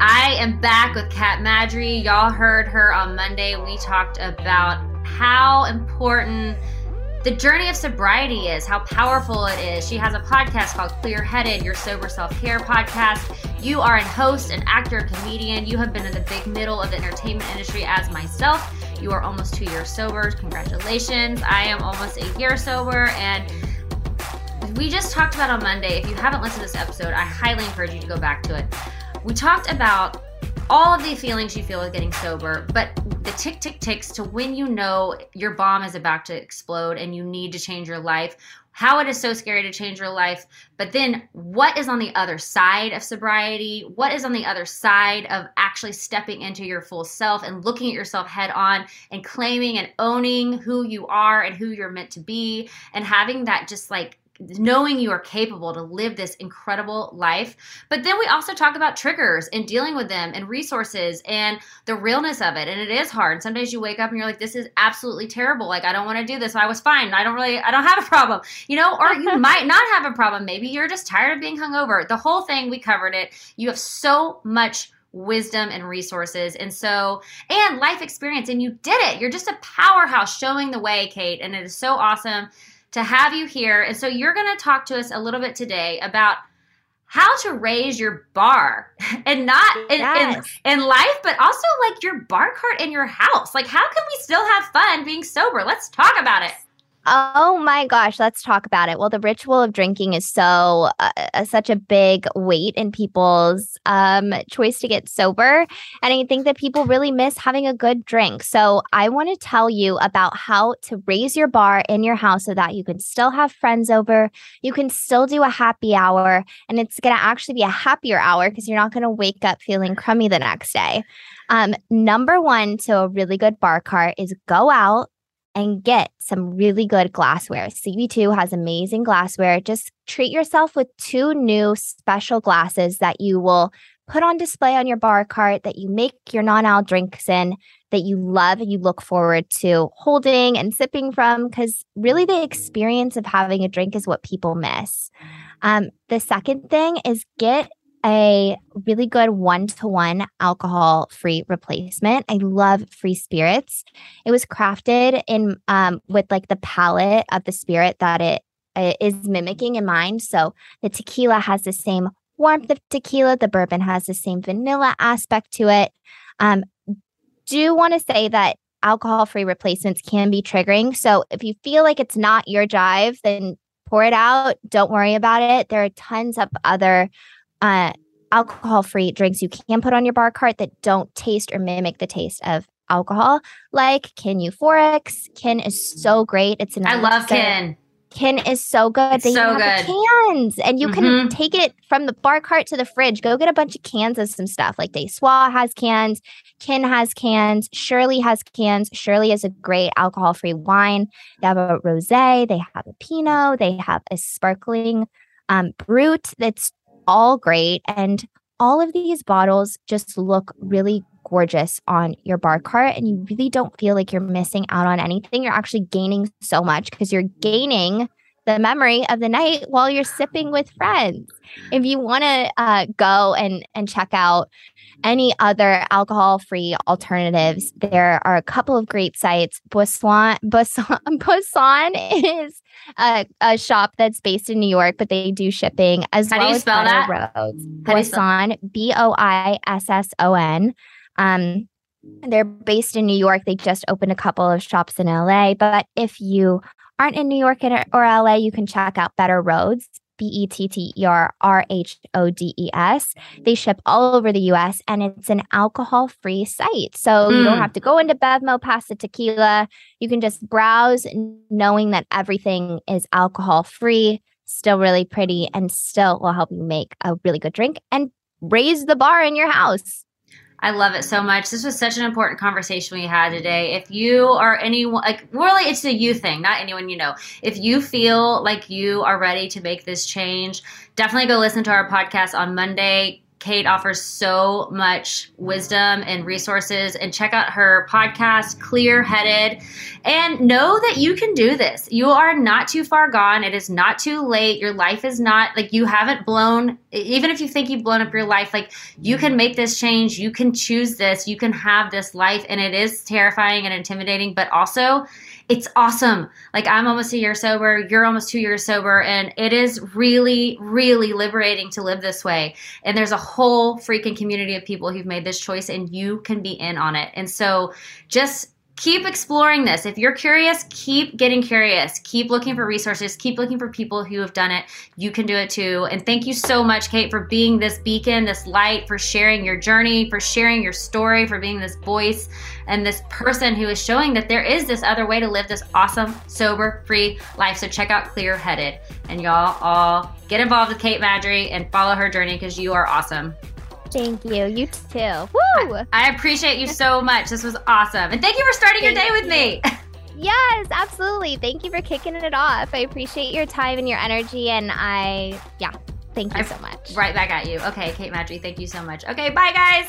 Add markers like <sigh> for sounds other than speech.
I am back with Kat Madry. Y'all heard her on Monday. We talked about how important the journey of sobriety is, how powerful it is. She has a podcast called Clear Headed, your sober self care podcast. You are a host, an actor, comedian. You have been in the big middle of the entertainment industry as myself. You are almost two years sober. Congratulations. I am almost a year sober. And we just talked about on Monday. If you haven't listened to this episode, I highly encourage you to go back to it. We talked about all of the feelings you feel with getting sober, but the tick tick ticks to when you know your bomb is about to explode and you need to change your life. How it is so scary to change your life, but then what is on the other side of sobriety? What is on the other side of actually stepping into your full self and looking at yourself head on and claiming and owning who you are and who you're meant to be and having that just like knowing you are capable to live this incredible life. But then we also talk about triggers and dealing with them and resources and the realness of it. And it is hard. Some days you wake up and you're like, this is absolutely terrible. Like, I don't want to do this. I was fine. I don't really, I don't <laughs> have a problem, you know, or you <laughs> might not have a problem. Maybe you're just tired of being hungover. The whole thing, we covered it. You have so much wisdom and resources and so and life experience and you did it you're just a powerhouse showing the way kate and it is so awesome to have you here. And so you're going to talk to us a little bit today about how to raise your bar <laughs> and not in, yes. in, in, life, but also like your bar cart in your house. Like, how can we still have fun being sober? Let's talk about it. Oh my gosh, let's talk about it. Well, the ritual of drinking is so uh, uh, such a big weight in people's um, choice to get sober, and I think that people really miss having a good drink. So, I want to tell you about how to raise your bar in your house so that you can still have friends over, you can still do a happy hour, and it's going to actually be a happier hour because you're not going to wake up feeling crummy the next day. Um, number one to a really good bar cart is go out and get some really good glassware. CB2 has amazing glassware. Just treat yourself with two new special glasses that you will put on display on your bar cart that you make your non al drinks in that you love and you look forward to holding and sipping from because really the experience of having a drink is what people miss. Um, the second thing is get a really good one to one alcohol free replacement. I love free spirits. It was crafted in um, with like the palette of the spirit that it, it is mimicking in mind. So the tequila has the same warmth of tequila, the bourbon has the same vanilla aspect to it. Um, do want to say that alcohol free replacements can be triggering. So if you feel like it's not your jive, then pour it out. Don't worry about it. There are tons of other uh, alcohol free drinks you can put on your bar cart that don't taste or mimic the taste of alcohol, like Kin Euphorics. Kin is so great. It's an I love Kin. Kin is so good. They so have good. cans, and you mm-hmm. can take it from the bar cart to the fridge. Go get a bunch of cans of some stuff. Like Deux has cans, Kin has cans, Surely has cans. Surely is a great alcohol-free wine. They have a rosé, they have a Pinot, they have a sparkling um, brut that's all great. And all of these bottles just look really gorgeous on your bar cart and you really don't feel like you're missing out on anything. You're actually gaining so much because you're gaining the memory of the night while you're sipping with friends. If you want to uh, go and and check out any other alcohol free alternatives, there are a couple of great sites. Boisson, Boisson, <laughs> Boisson is a, a, shop that's based in New York, but they do shipping as How well as spell that? Roads. Boisson, B O I S S O N. Um, they're based in New York. They just opened a couple of shops in LA. But if you aren't in New York or LA, you can check out Better Rhodes. B E T T E R R H O D E S. They ship all over the US and it's an alcohol free site. So mm. you don't hmm. have to go into Bevmo past the tequila. You can just browse knowing that everything is alcohol free, still really pretty, and still will help you make a really good drink. And raise the bar in your house. I love it so much. This was such an important conversation we had today. If you are anyone, like, really, it's a you thing, not anyone you know. If you feel like you are ready to make this change, definitely go listen to our podcast on Monday. Kate offers so much wisdom and resources. And check out her podcast, Clear Headed. And know that you can do this. You are not too far gone. It is not too late. Your life is not like you haven't blown, even if you think you've blown up your life, like you can make this change. You can choose this. You can have this life. And it is terrifying and intimidating, but also it's awesome. Like I'm almost a year sober, you're almost two years sober, and it is really, really liberating to live this way. And there's a whole freaking community of people who've made this choice, and you can be in on it. And so just keep exploring this. If you're curious, keep getting curious. Keep looking for resources. Keep looking for people who have done it. You can do it too. And thank you so much, Kate, for being this beacon, this light, for sharing your journey, for sharing your story, for being this voice and this person who is showing that there is this other way to live this awesome, sober, free life. So check out Clear Headed. And y'all all get involved with Kate Madry and follow her journey because you are awesome. Thank you. You too. Woo! I, appreciate you so much. This was awesome. And thank you for starting thank your day with you. me. <laughs> Yes, absolutely. Thank you for kicking it off. I appreciate your time and your energy. And I, yeah, thank you I, so much. Right back at you. Okay, Kate Madry, thank you so much. Okay, bye, guys.